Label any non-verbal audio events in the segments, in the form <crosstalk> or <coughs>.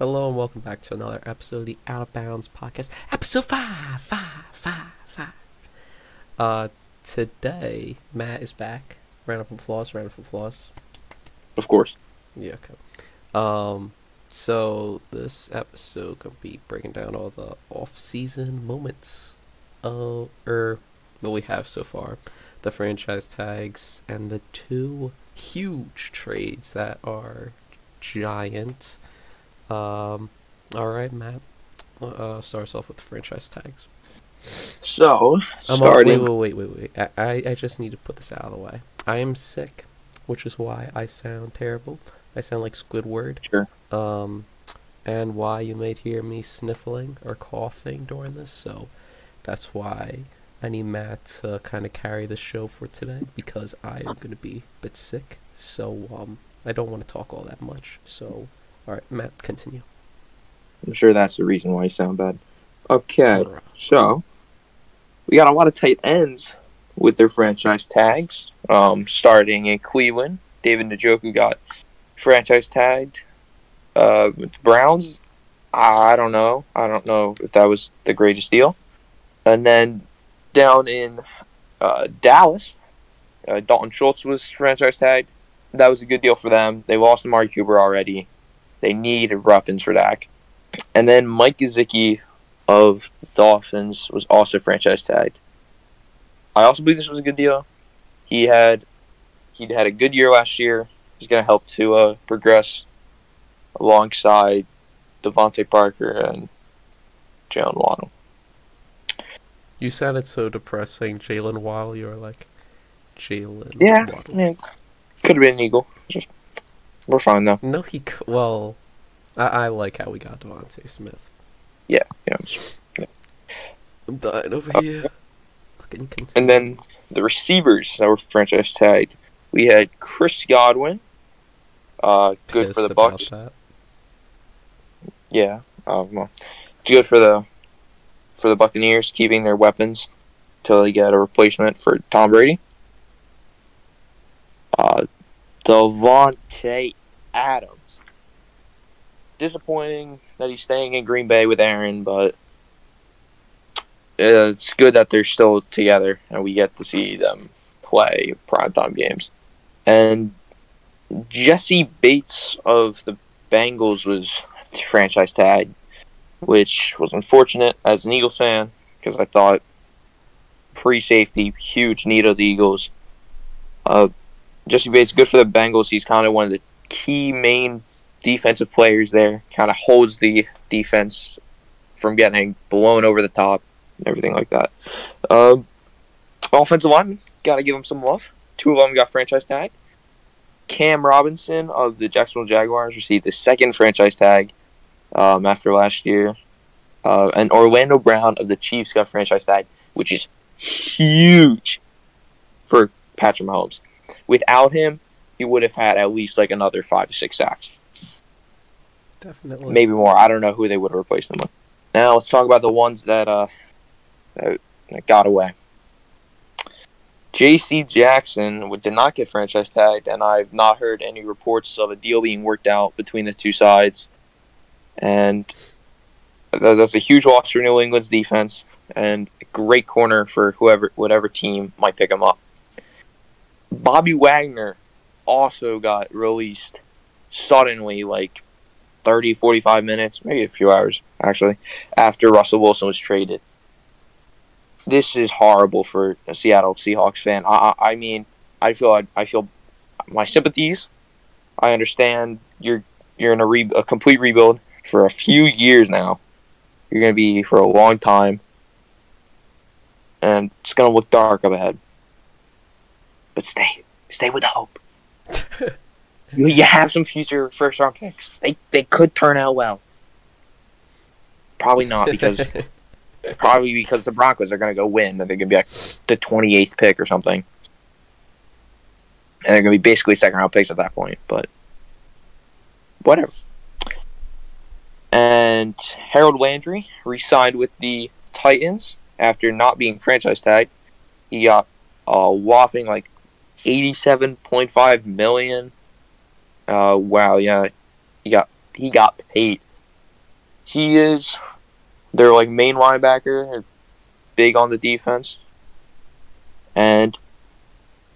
Hello and welcome back to another episode of the Out of Bounds podcast, episode five, five, five, five. Uh, today Matt is back. Round of applause. Round of applause. Of course. Yeah. Okay. Um, so this episode gonna be breaking down all the off-season moments, uh, or what we have so far, the franchise tags, and the two huge trades that are giant. Um, all right, Matt. Uh, start us off with the franchise tags. So, Um, starting. wait, wait, wait, wait, wait. I, I, just need to put this out of the way. I am sick, which is why I sound terrible. I sound like Squidward. Sure. Um, and why you might hear me sniffling or coughing during this. So that's why I need Matt to kind of carry the show for today because I am going to be a bit sick. So um, I don't want to talk all that much. So, all right, Matt, continue. I'm sure that's the reason why you sound bad. Okay, so we got a lot of tight ends with their franchise tags. Um, starting in Cleveland, David Njoku got franchise tagged. Uh, with the Browns, I don't know. I don't know if that was the greatest deal. And then down in uh, Dallas, uh, Dalton Schultz was franchise tagged. That was a good deal for them. They lost Amari Cooper already. They need weapons for Dak. And then Mike Gesicki of Dolphins was also franchise tagged. I also believe this was a good deal. He had he had a good year last year. He's going to help to uh, progress alongside DeVante Parker and Jaylen Waddle. You sounded so depressing, Jaylen Waddle. You were like, Jaylen Yeah, Waddle. I could have been an Eagle. Just, we're fine though. No, he. Well, I, I like how we got DeVonta Smith. Yeah, yeah. I'm dying over here. Fucking. And then the receivers that were franchise tagged, we had Chris Godwin. Uh, good for the Bucs. that. Yeah, uh, well, good for the for the Buccaneers keeping their weapons till they get a replacement for Tom Brady. Uh, Davante Adams. Disappointing that he's staying in Green Bay with Aaron, but it's good that they're still together and we get to see them play primetime games. And Jessie Bates of the Bengals was franchise tag, which was unfortunate as an Eagles fan because I thought free safety, huge need of the Eagles. Uh, Jessie Bates, good for the Bengals. He's kind of one of the key main defensive players there. Kind of holds the defense from getting blown over the top and everything like that. Um, offensive lineman, got to give him some love. Two of them got franchise tag. Cam Robinson of the Jacksonville Jaguars received the second franchise tag um, after last year. Uh, and Orlando Brown of the Chiefs got franchise tag, which is huge for Patrick Mahomes. Without him, he would have had at least like another five to six sacks, Definitely. maybe more. I don't know who they would have replaced him with. Now let's talk about the ones that uh that, that got away. J.C. Jackson would- did not get franchise tagged, and I've not heard any reports of a deal being worked out between the two sides. And that's a huge loss for New England's defense, and a great corner for whoever, whatever team might pick him up. Bobby Wagner also got released suddenly, like 30, 45 minutes, maybe a few hours, actually, after Russell Wilson was traded this is horrible for a Seattle Seahawks fan. I, I, I mean, I feel I feel my sympathies. I understand you're you're in a, re- a complete rebuild for a few years now. You're going to be for a long time, and it's going to look dark up ahead. But stay, stay with the hope. You, you have some future first round picks. They they could turn out well. Probably not because <laughs> Probably because the Broncos are going to go win. and They're going to be like the 28th pick or something. And they're going to be basically second round picks at that point. But whatever. And Harold Landry re signed with the Titans after not being franchise tagged. He got a whopping like 87.5 million. Uh, wow, yeah. He got he got paid he is their like main linebacker, big on the defense. And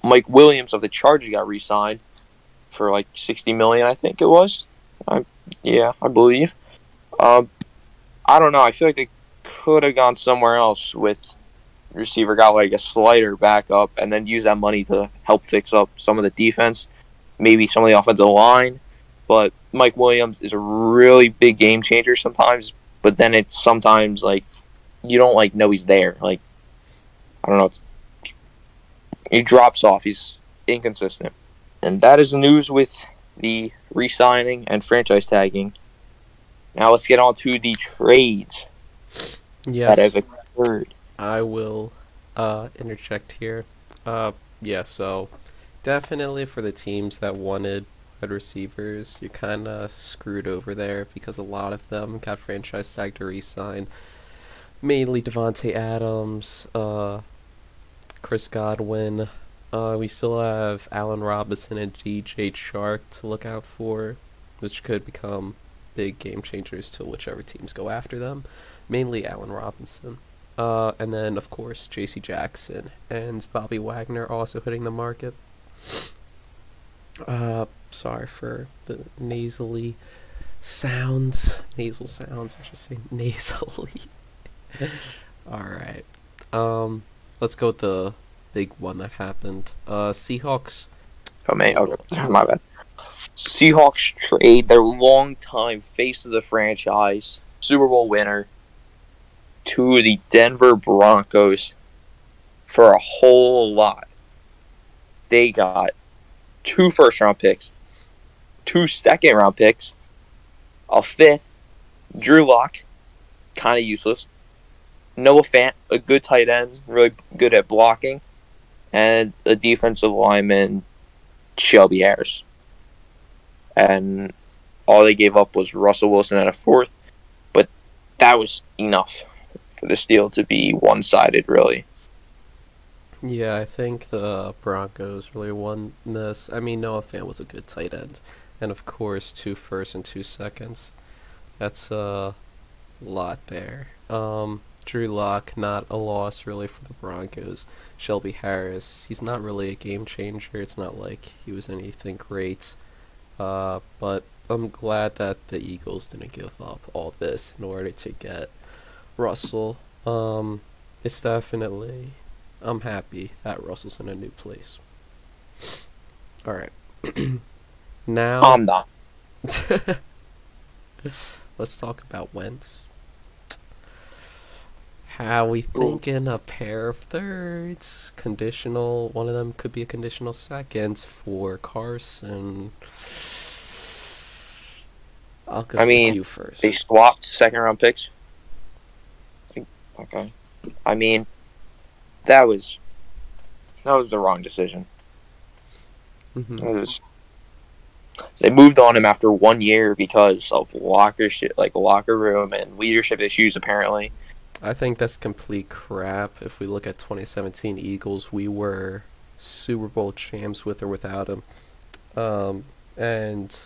Mike Williams of the Chargers got re-signed for like sixty million, I think it was. I, yeah, I believe. Um, I don't know. I feel like they could have gone somewhere else with receiver got like a slider back up and then use that money to help fix up some of the defense, maybe some of the offensive line. But Mike Williams is a really big game changer sometimes, but then it's sometimes like you don't like know he's there. Like I don't know, it's, he drops off. He's inconsistent, and that is the news with the re-signing and franchise tagging. Now let's get on to the trades Yes. that have occurred. I will uh, interject here. Uh, yeah, so definitely for the teams that wanted wide receivers, you're kind of screwed over there because a lot of them got franchise tagged to re-sign. Mainly Davante Adams, uh, Chris Godwin. Uh, we still have Allen Robinson and DJ Chark to look out for, which could become big game changers to whichever teams go after them. Mainly Allen Robinson. Uh, and then, of course, J.C. Jackson and Bobby Wagner also hitting the market. Uh, sorry for the nasally sounds. Nasal sounds, I should say <laughs> nasally. <laughs> Alright. Um, let's go with the big one that happened. Uh, Seahawks. Oh man, Oh, <laughs> my bad. Seahawks trade their longtime face of the franchise, Super Bowl winner, to the Denver Broncos for a whole lot. They got two first round picks, two second round picks, a fifth, Drew Lock, kind of useless, Noah Fant, a good tight end, really good at blocking, and a defensive lineman, Shelby Harris. And all they gave up was Russell Wilson at a fourth, but that was enough for this deal to be one sided, really. Yeah, I think the Broncos really won this. I mean, Noah Fant was a good tight end. And of course, two firsts and two seconds. That's a lot there. Um, Drew Lock, not a loss really for the Broncos. Shelby Harris, he's not really a game changer. It's not like he was anything great. Uh, but I'm glad that the Eagles didn't give up all this in order to get Russell. Um, it's definitely I'm happy that Russell's in a new place. All right. <clears throat> now I'm not. <laughs> let's talk about Wentz. How we thinking a pair of thirds, conditional. One of them could be a conditional second for Carson. I'll go I mean, you first. They swapped second round picks. Okay. I mean, that was that was the wrong decision. Mhm. It was. They moved on him after one year because of locker shit, like locker room and leadership issues. Apparently, I think that's complete crap. If we look at 2017 Eagles, we were Super Bowl champs with or without him. Um, and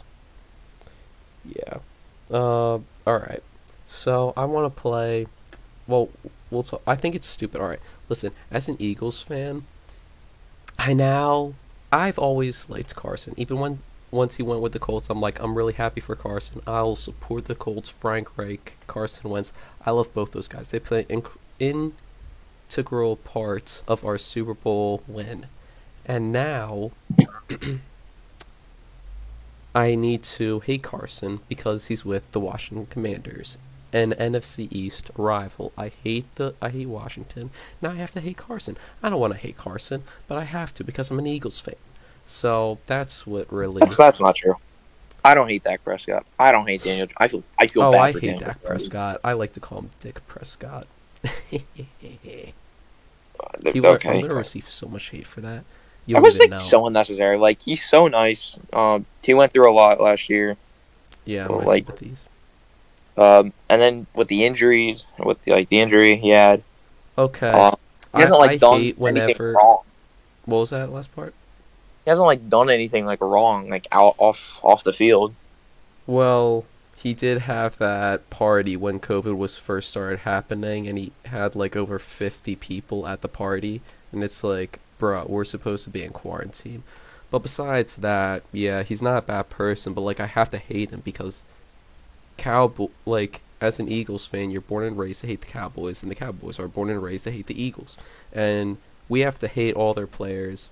yeah. Uh, all right. So I want to play. Well, we'll talk. I think it's stupid. All right. Listen, as an Eagles fan, I now I've always liked Carson. Even when once he went with the Colts, I'm like I'm really happy for Carson. I'll support the Colts. Frank Reich, Carson Wentz. I love both those guys. They play inc- integral part of our Super Bowl win. And now <coughs> I need to hate Carson because he's with the Washington Commanders, an NFC East rival. I hate the I hate Washington. Now I have to hate Carson. I don't want to hate Carson, but I have to because I'm an Eagles fan. So that's what really. that's that's not true. I don't hate Dak Prescott. I don't hate Daniel. I feel I feel oh, bad I for hate Daniel. Dak Prescott. I like to call him Dick Prescott. he Uh, <laughs> okay. I'm gonna receive so much hate for that. You I was like know. so unnecessary. Like he's so nice. Um, he went through a lot last year. yeah, my like- sympathies. Um, and then with the injuries, with the, like the injury he had, Okay. uh, he hasn't I, like I done whenever. wrong. What was that last part? He hasn't like done anything like wrong, like out off off the field. Well, he did have that party when COVID was first started happening, and he had like over 50 people at the party, and it's like, bruh, we're supposed to be in quarantine. But besides that, yeah, he's not a bad person, but like I have to hate him because Cowboy, like as an Eagles fan, you're born and raised to hate the Cowboys, and the Cowboys are born and raised to hate the Eagles, and we have to hate all their players.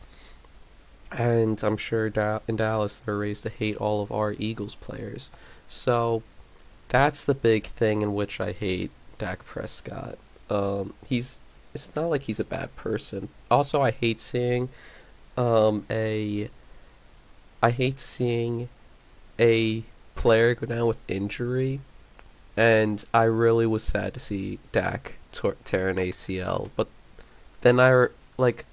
And I'm sure da- in Dallas they're raised to hate all of our Eagles players. So that's the big thing in which I hate Dak Prescott. Um, he's it's not like he's a bad person. Also, I hate seeing um, a I hate seeing a player go down with injury, and I really was sad to see Dak tor- tear an ACL. But then I like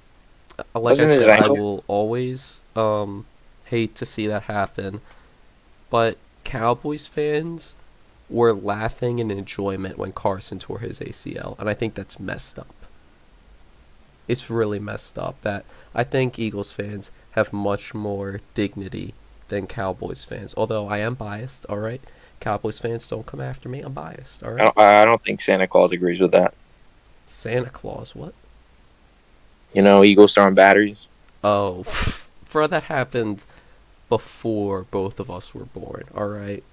uh, like Wasn't I said, I will always um, hate to see that happen. But Cowboys fans were laughing in enjoyment when Carson tore his ACL, and I think that's messed up. It's really messed up that I think Eagles fans have much more dignity than Cowboys fans. Although I am biased, all right. Cowboys fans don't come after me. I'm biased, all right. I don't, I don't think Santa Claus agrees with that. Santa Claus, what? You know, Eagles throwing batteries. Oh, <laughs> bro, that happened before both of us were born. All right.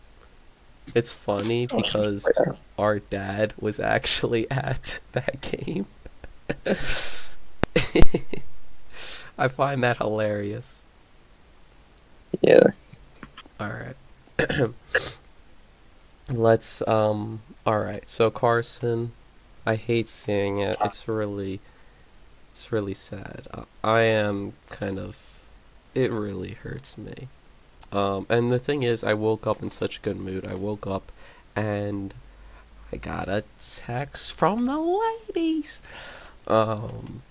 It's funny oh, because our dad was actually <laughs> at that game. <laughs> I find that hilarious. Yeah. All right. <clears throat> Let's um all right. So Carson, I hate seeing it. It's really it's really sad. I, am kind of it really hurts me. Um and the thing is I woke up in such a good mood. I woke up and I got a text from the ladies um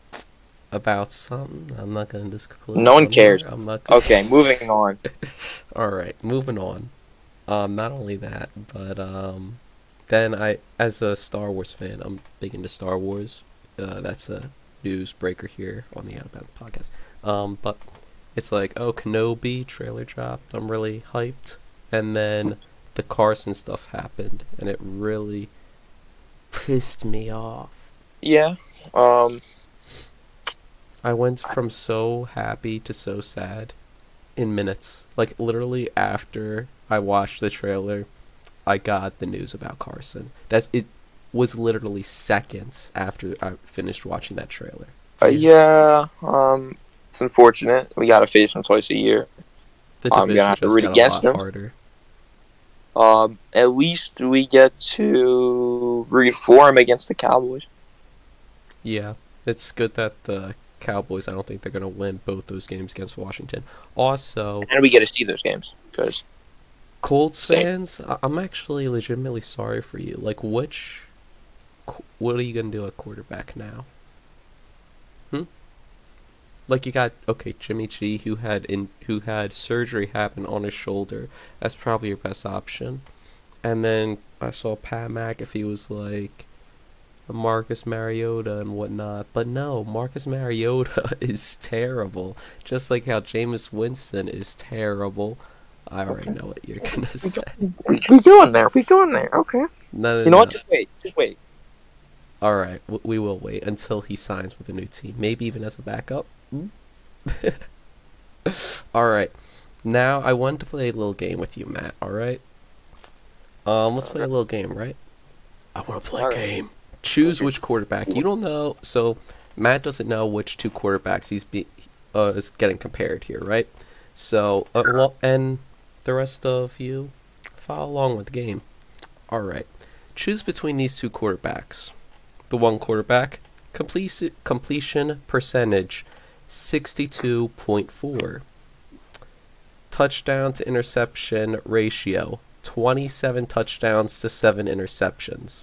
about something. I'm not going to disclose. No one cares. I'm not gonna- Okay, moving on. <laughs> all right, moving on. Um, not only that, but um, then I, as a Star Wars fan, I'm big into Star Wars. Uh, that's a news breaker here on the Out of Bounds podcast. Um, but it's like, oh, Kenobi trailer dropped. I'm really hyped, and then the Carson stuff happened, and it really pissed me off. Yeah. Um. I went from so happy to so sad in minutes. Like literally after I watched the trailer, I got the news about Carson. That's it was literally seconds after I finished watching that trailer. uh, yeah. Um. It's unfortunate. We gotta face them twice a year. The I'm gonna have to root got against them. harder. Um. At least we get to reform against the Cowboys. Yeah, it's good that the Cowboys. I don't think they're gonna win both those games against Washington. Also, And we get to see those games because Colts Same. fans, I'm actually legitimately sorry for you. Like, which, what are you gonna do at quarterback now? Hmm. Like you got okay, Jimmy G, who had in who had surgery happen on his shoulder. That's probably your best option. And then I saw Pat McAfee was like Marcus Mariota and whatnot, but no, Marcus Mariota <laughs> is terrible. Just like how Jameis Winston is terrible. I already know what you're gonna say. we, we going there. We're going there. Okay. No, no, You know no. what? Just wait. Just wait. All right, we will wait until he signs with a new team, maybe even as a backup. <laughs> All right, now I want to play a little game with you, Matt. All right. Um, let's play a little game, right? I want to play a All right. Choose which quarterback. You don't know, so Matt doesn't know which two quarterbacks he's be uh, is getting compared here, right? So, uh, lo- and the rest of you follow along with the game. All right. Choose between these two quarterbacks. The one quarterback, completion completion percentage, sixty-two point four. Touchdown to interception ratio, twenty-seven touchdowns to seven interceptions.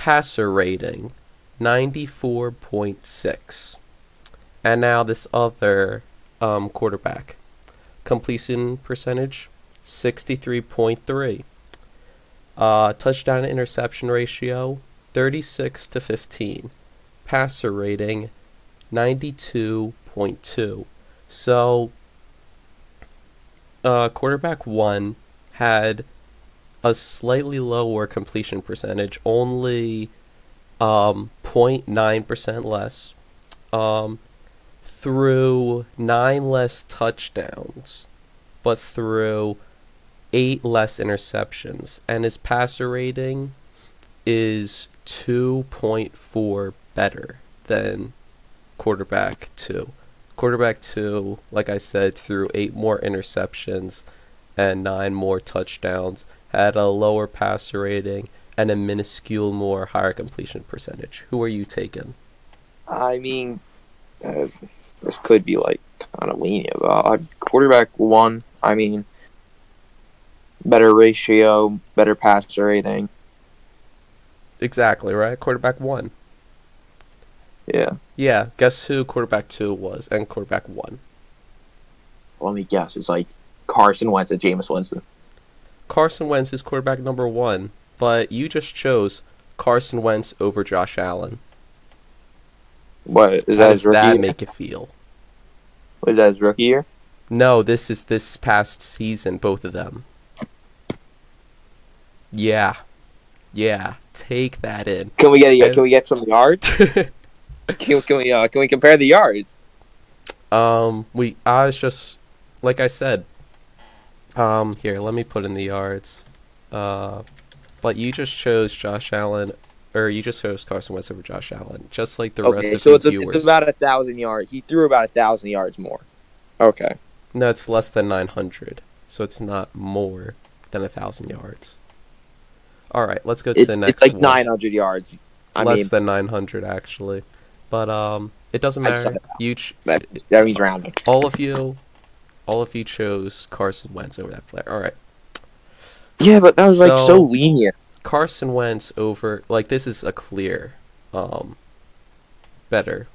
Passer rating, ninety-four point six. And now this other um, quarterback, completion percentage, sixty-three point three. Uh, touchdown interception ratio, 36 to 15. Passer rating, 92.2. So, uh, quarterback one had a slightly lower completion percentage, only um 0.9% less. Um through 9 less touchdowns, but through 8 less interceptions and his passer rating is 2.4 better than quarterback 2. Quarterback 2, like I said, threw 8 more interceptions and 9 more touchdowns, had a lower passer rating and a minuscule more higher completion percentage. Who are you taking? I mean, uh, this could be like kind of lenient, but uh, quarterback one. I mean, better ratio, better passer rating. Exactly, right? Quarterback 1. Yeah. Yeah, guess who quarterback 2 was and quarterback 1? Let me guess. It's like Carson Wentz and Jameis Winston. Carson Wentz is quarterback number 1, but you just chose Carson Wentz over Josh Allen. What is How that does that year? make you feel? Was that his rookie year? No, this is this past season, both of them. Yeah. Yeah, take that in. Can we get a, can we get some yards? <laughs> can, can we uh, can we compare the yards? Um, we I was just like I said. Um, here, let me put in the yards. Uh, but you just chose Josh Allen, or you just chose Carson Wentz over Josh Allen, just like the rest of so the it's, a, viewers. it's about a thousand yards. He threw about a thousand yards more. Okay. No, it's less than nine hundred, so it's not more than a thousand yards. All right, let's go to It's, the next it's like nine hundred yards. I less mean, than nine hundred actually, but um, it doesn't matter. You ch- that, that means rounding. all of you, all of you chose Carson Wentz over that player. All right. Yeah, but that was like So- so lenient. Carson Wentz over like this is a clear um better.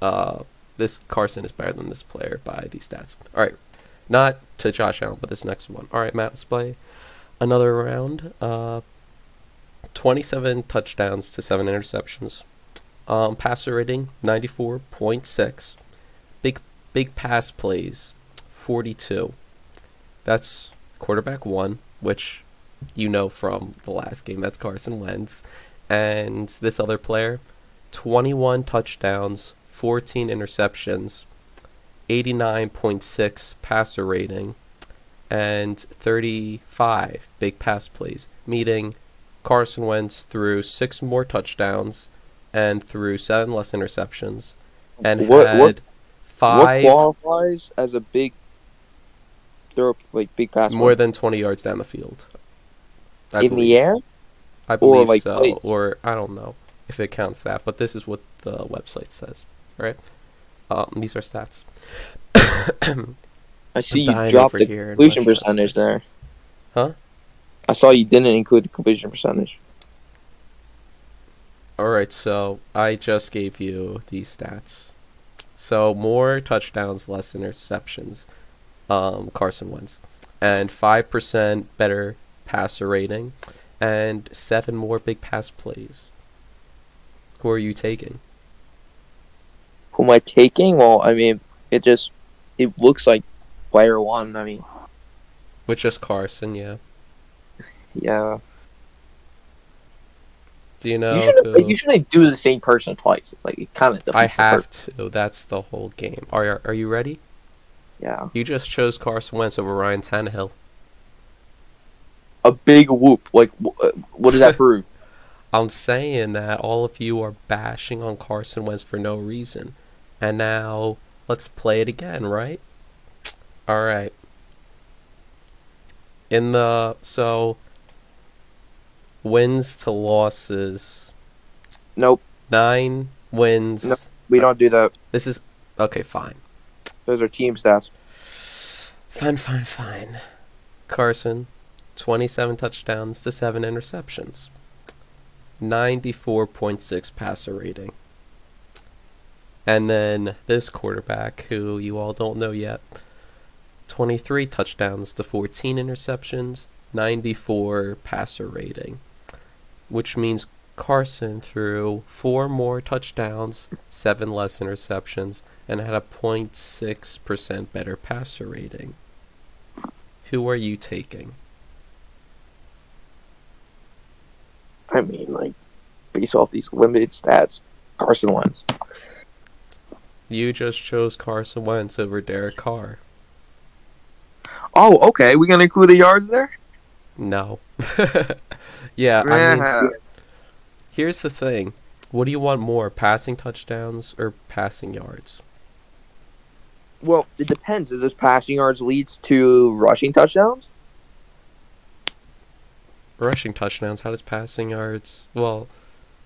Uh this Carson is better than this player by these stats. Alright. Not to Josh Allen, but this next one. Alright, Matt, let's play another round. Uh twenty seven touchdowns to seven interceptions. Um passer rating ninety four point six. Big big pass plays forty two. That's quarterback one, which you know from the last game. That's Carson Wentz. And this other player, 21 touchdowns, 14 interceptions, 89.6 passer rating, and 35 big pass plays, meaning Carson Wentz threw six more touchdowns and threw seven less interceptions, and What- had what- five What qualifies as a big throw, like big pass? more than 20 yards down the field. I in believe. the air? I believe like, so, plays? or I don't know if it counts that, but this is what the website says. Right? Um, these are stats. <coughs> I see you dropped the here completion percentage there. Huh? I saw you didn't include the completion percentage. All right, so I just gave you these stats. So more touchdowns, less interceptions. Um, Carson Wentz, and five percent better passer rating, and seven more big pass plays. Who are you taking? Who am I taking? Well, I mean, it just it looks like player one. I mean, With just Carson, yeah. yeah. Do you know? you shouldn't. who- You shouldn't do the same person twice. It's like it kind of. I have to. That's the whole game. Are are you ready? Yeah. You just chose Carson Wentz over Ryan Tannehill. A big whoop. Like, wh- uh, what does that <laughs> prove? I'm saying that all of you are bashing on Carson Wentz for no reason, and now let's play it again, right? All right. In the so wins to losses, Nope. nine wins. No. We don't do that. This is okay. Fine. Those are team stats. Fine, fine, fine. Carson, 27 touchdowns to 7 interceptions. 94.6 passer rating. And then this quarterback, who you all don't know yet, 23 touchdowns to 14 interceptions, 94 passer rating. Which means Carson threw 4 more touchdowns, 7 less interceptions, and had a 0.6% better passer rating. Who are you taking? I mean, like, based off these limited stats, Carson Wentz. You just chose Carson Wentz over Derek Carr. Oh, okay. We gonna include the yards there? No. <laughs> yeah, I mean, here's the thing. What do you want more, passing touchdowns or passing yards? well, it depends. If those passing yards leads to rushing touchdowns, Rushing touchdowns. How does passing yards? Well,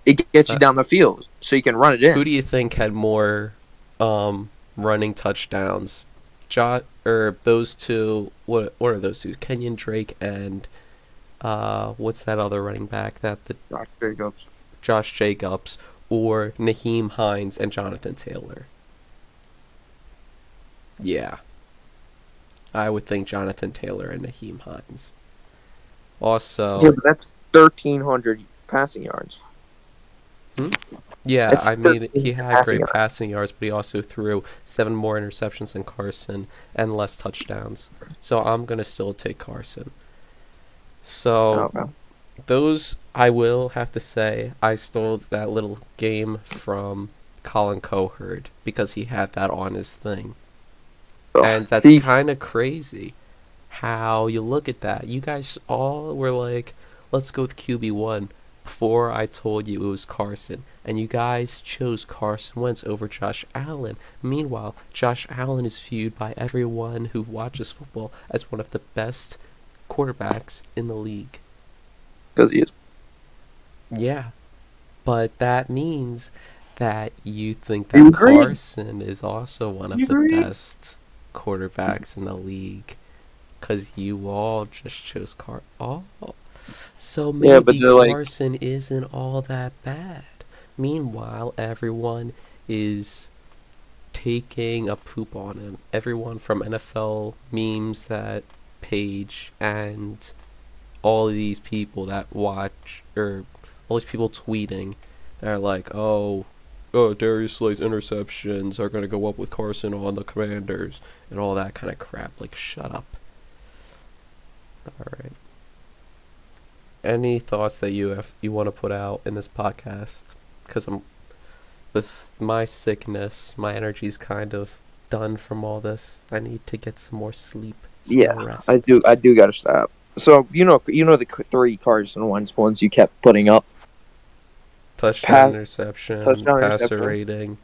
it gets you Uh, down the field, so you can run it in. who do you think had more um, running touchdowns? Jot or those two? What what are those two? Kenyan Drake and uh, what's that other running back that the Josh Jacobs. Josh Jacobs or Nyheim Hines and Jonathan Taylor? Yeah. I would think Jonathan Taylor and Nyheim Hines. Also, Yeah, but that's thirteen hundred passing yards. Hmm? yeah, That's I mean, he had great yards. passing yards, but he also threw seven more interceptions than Carson and less touchdowns. So I'm going to still take Carson. So Okay. Those I will have to say I stole that little game from Colin Cowherd because he had that on his thing. and that's kind of crazy how you look at that. You guys all were like, let's go with QB1 before I told you it was Carson. And you guys chose Carson Wentz over Josh Allen. Meanwhile, Josh Allen is viewed by everyone who watches football as one of the best quarterbacks in the league. Because he is. Yeah. But that means that you think that agree? Carson is also one of You the agree? best quarterbacks in the league. Because you all just chose Car. Oh. So maybe Yeah, but like- Carson isn't all that bad. Meanwhile, everyone is taking a poop on him. Everyone from NFL memes that page and all of these people that watch or all these people tweeting that are like, oh, oh, Darius Slay's interceptions are gonna go up with Carson on the Commanders and all that kind of crap. Like, shut up. All right. Any thoughts that you have you want to put out in this podcast? Because I'm with my sickness, my energy's kind of done from all this. I need to get some more sleep. some Yeah, rest. I do. I do got to stop. So you know, you know the three Carson Wentz ones you kept putting up touchdown, pass- interception, touchdown, passer interception. rating,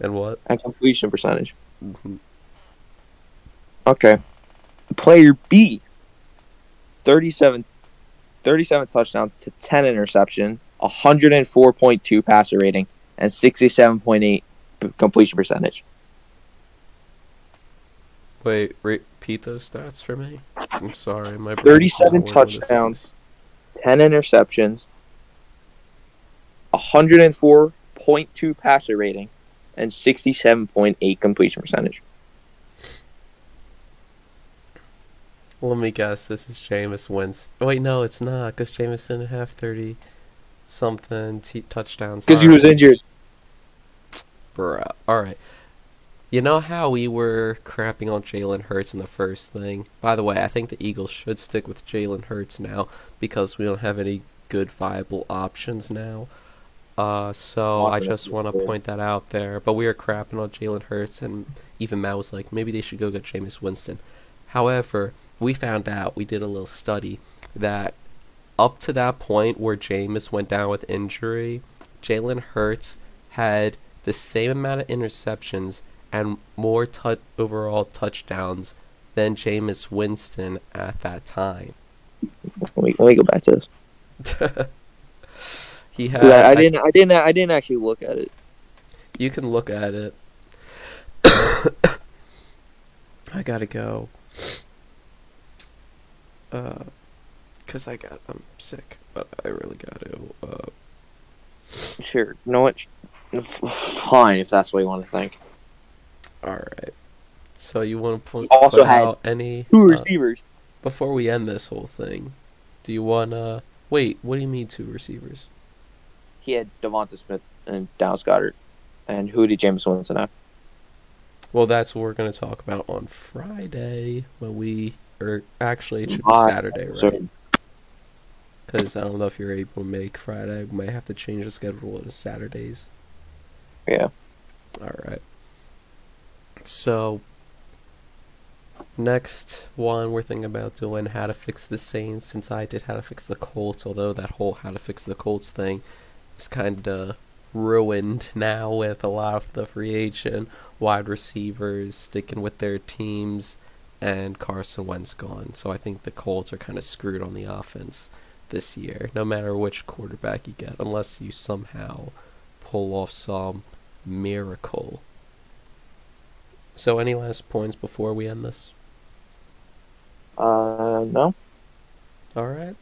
and what? and completion percentage. Mhm. Okay. Player B. 37, 37 touchdowns to 10 interception, 104.2 passer rating, and 67.8 completion percentage. Wait, repeat those stats for me. I'm sorry, my 37 not what it touchdowns. 10 interceptions, 104.2 passer rating, and 67.8 completion percentage. Let me guess. This is Jameis Winston. Wait, no, it's not, because Jameis didn't have thirty something t- touchdowns. Because he was injured. Bruh. All right. You know how we were crapping on Jalen Hurts in the first thing? By the way, I think the Eagles should stick with Jalen Hurts now because we don't have any good viable options now. Uh, so I just want to point that out there. But we were crapping on Jalen Hurts, and even Matt was like, maybe they should go get Jameis Winston. However, we found out, we did a little study, that up to that point where Jameis went down with injury, Jalen Hurts had the same amount of interceptions and more overall touchdowns than Jameis Winston at that time. Let me, let me go back to this. <laughs> he had. Yeah, I didn't. I didn't. I didn't actually look at it. You can look at it. <coughs> I gotta go. Uh, cause I got I'm sick, but I really gotta. Uh, Sure. You know what? Fine, if that's what you want to think. All right. So you want to put, also put had out any Two uh, receivers. before we end this whole thing? Do you wanna wait? What do you mean two receivers? He had Devonta Smith and Dallas Goedert. And who did Jameis Winston have? Well, that's what we're gonna talk about on Friday when we, or actually it should be Saturday, right? Because I don't know if you're able to make Friday. We might have to change the schedule to Saturdays. Yeah. All right. So, next one we're thinking about doing how to fix the Saints since I did how to fix the Colts, although that whole how to fix the Colts thing is kind of ruined <laughs> now with a lot of the free agent wide receivers sticking with their teams and Carson Wentz gone. So I think the Colts are kind of screwed on the offense this year, no matter which quarterback you get, unless you somehow pull off some miracle. So, any last points before we end this? Uh, no. All right.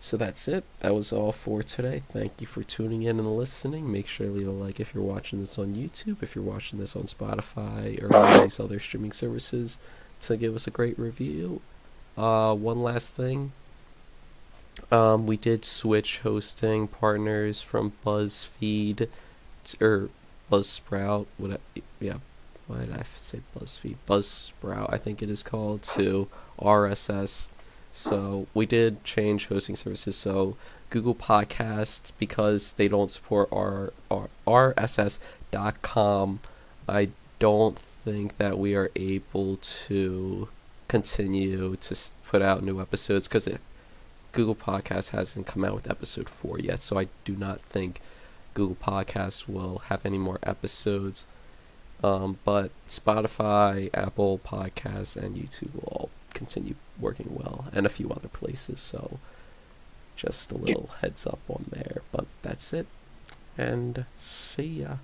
So that's it. That was all for today. Thank you for tuning in and listening. Make sure to leave a like if you're watching this on YouTube, if you're watching this on Spotify or any of these other streaming services, to give us a great review. Uh, one last thing. Um, we did switch hosting partners from BuzzFeed or Buzzsprout. What? Yeah, why did I say BuzzFeed? Buzzsprout, I think it is called, to RSS. So we did change hosting services. So Google Podcasts, because they don't support our, RSS.com, I don't think that we are able to continue to put out new episodes because Google Podcasts hasn't come out with episode four yet. So I do not think Google Podcasts will have any more episodes. Um, but Spotify, Apple Podcasts, and YouTube will all continue working well, and a few other places. So, just a little heads up on there. But that's it, and see ya.